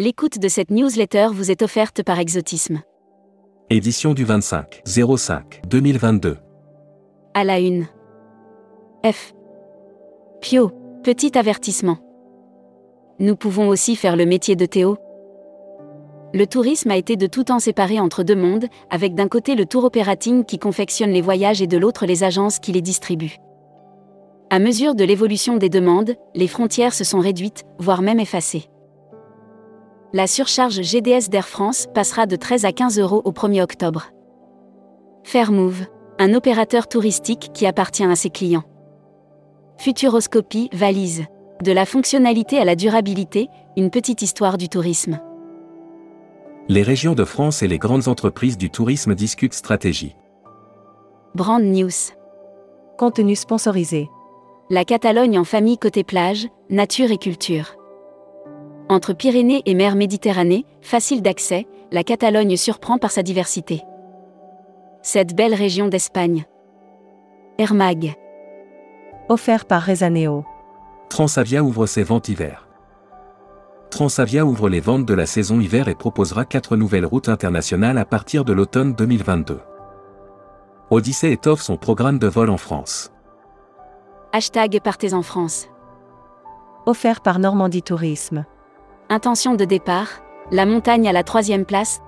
L'écoute de cette newsletter vous est offerte par Exotisme. Édition du 25 05 2022. À la une. F. Pio, petit avertissement. Nous pouvons aussi faire le métier de Théo. Le tourisme a été de tout temps séparé entre deux mondes, avec d'un côté le tour operating qui confectionne les voyages et de l'autre les agences qui les distribuent. À mesure de l'évolution des demandes, les frontières se sont réduites, voire même effacées. La surcharge GDS d'Air France passera de 13 à 15 euros au 1er octobre. Fairmove, un opérateur touristique qui appartient à ses clients. Futuroscopie valise. De la fonctionnalité à la durabilité, une petite histoire du tourisme. Les régions de France et les grandes entreprises du tourisme discutent stratégie. Brand News. Contenu sponsorisé. La Catalogne en famille côté plage, nature et culture. Entre Pyrénées et mer Méditerranée, facile d'accès, la Catalogne surprend par sa diversité. Cette belle région d'Espagne. Hermag. Offert par Rezaneo. Transavia ouvre ses ventes hiver. Transavia ouvre les ventes de la saison hiver et proposera quatre nouvelles routes internationales à partir de l'automne 2022. Odyssée étoffe son programme de vol en France. Hashtag Partez en France. Offert par Normandie Tourisme. Intention de départ, la montagne à la troisième place.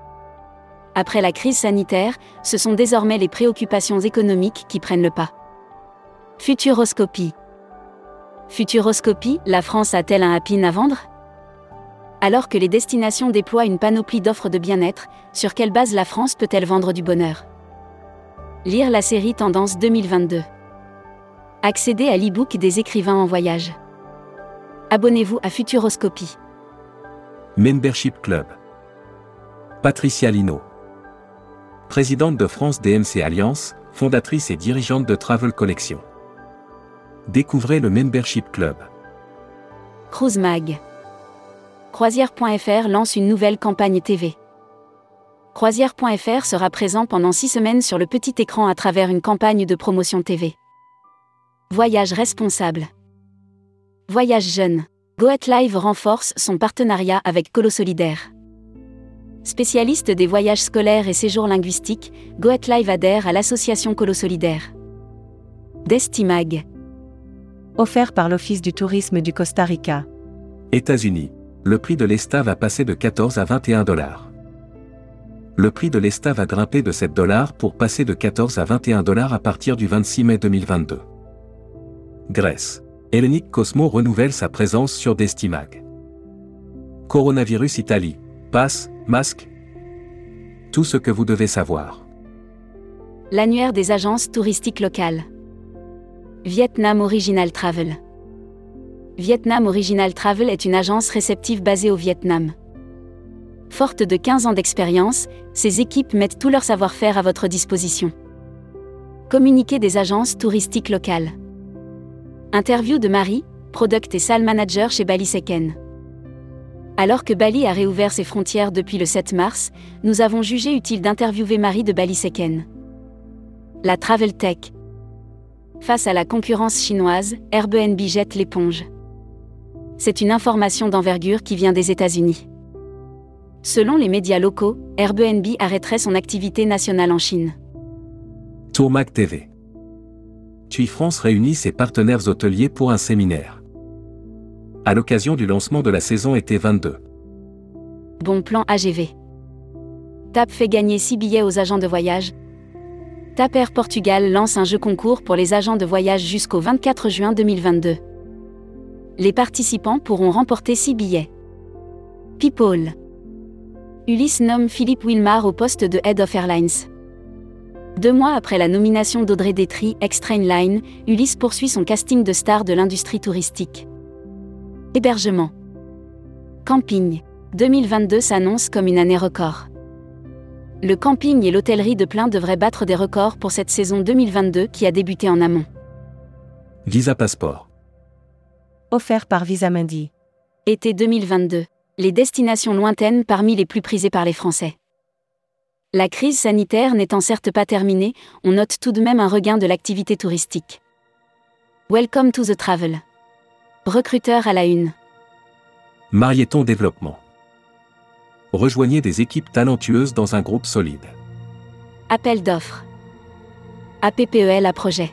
Après la crise sanitaire, ce sont désormais les préoccupations économiques qui prennent le pas. Futuroscopie. Futuroscopie, la France a-t-elle un happy à vendre? Alors que les destinations déploient une panoplie d'offres de bien-être, sur quelle base la France peut-elle vendre du bonheur? Lire la série Tendance 2022. Accédez à l'e-book des écrivains en voyage. Abonnez-vous à Futuroscopie. Membership Club. Patricia Lino. Présidente de France DMC Alliance, fondatrice et dirigeante de Travel Collection. Découvrez le Membership Club. Cruise Mag. Croisière.fr lance une nouvelle campagne TV. Croisière.fr sera présent pendant six semaines sur le petit écran à travers une campagne de promotion TV. Voyage responsable. Voyage jeune. Goet Live renforce son partenariat avec Colo Solidaire. Spécialiste des voyages scolaires et séjours linguistiques, Goet Live adhère à l'association Colo Solidaire. Destimag. Offert par l'Office du tourisme du Costa Rica. États-Unis. Le prix de l'ESTA va passer de 14 à 21 dollars. Le prix de l'ESTA va grimper de 7 dollars pour passer de 14 à 21 dollars à partir du 26 mai 2022. Grèce. Hellenic Cosmo renouvelle sa présence sur Destimag. Coronavirus Italie. Passe, masque. Tout ce que vous devez savoir. L'annuaire des agences touristiques locales. Vietnam Original Travel. Vietnam Original Travel est une agence réceptive basée au Vietnam. Forte de 15 ans d'expérience, ses équipes mettent tout leur savoir-faire à votre disposition. Communiquer des agences touristiques locales. Interview de Marie, product et salle manager chez Bali Seken. Alors que Bali a réouvert ses frontières depuis le 7 mars, nous avons jugé utile d'interviewer Marie de Bali Seken. La Travel Tech. Face à la concurrence chinoise, Airbnb jette l'éponge. C'est une information d'envergure qui vient des États-Unis. Selon les médias locaux, Airbnb arrêterait son activité nationale en Chine. Tourmac TV. TUI France réunit ses partenaires hôteliers pour un séminaire. À l'occasion du lancement de la saison été 22. Bon plan AGV. TAP fait gagner 6 billets aux agents de voyage. TAP Air Portugal lance un jeu concours pour les agents de voyage jusqu'au 24 juin 2022. Les participants pourront remporter 6 billets. People. Ulysse nomme Philippe Wilmar au poste de Head of Airlines. Deux mois après la nomination d'Audrey Détry, Extrain Line, Ulysse poursuit son casting de star de l'industrie touristique. Hébergement. Camping. 2022 s'annonce comme une année record. Le camping et l'hôtellerie de plein devraient battre des records pour cette saison 2022 qui a débuté en amont. Visa Passeport. Offert par Visa Mundi. Été 2022. Les destinations lointaines parmi les plus prisées par les Français. La crise sanitaire n'étant certes pas terminée, on note tout de même un regain de l'activité touristique. Welcome to the travel. Recruteur à la une. Marieton Développement. Rejoignez des équipes talentueuses dans un groupe solide. Appel d'offres. APPEL à projet.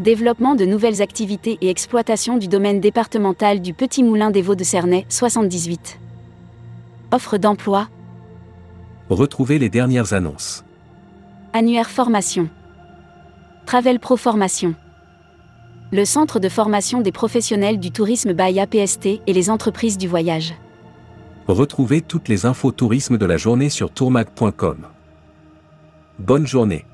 Développement de nouvelles activités et exploitation du domaine départemental du Petit Moulin des Vaux de Cernay, 78. Offre d'emploi. Retrouvez les dernières annonces. Annuaire formation. Travel Pro Formation. Le centre de formation des professionnels du tourisme by APST et les entreprises du voyage. Retrouvez toutes les infos tourisme de la journée sur tourmag.com. Bonne journée.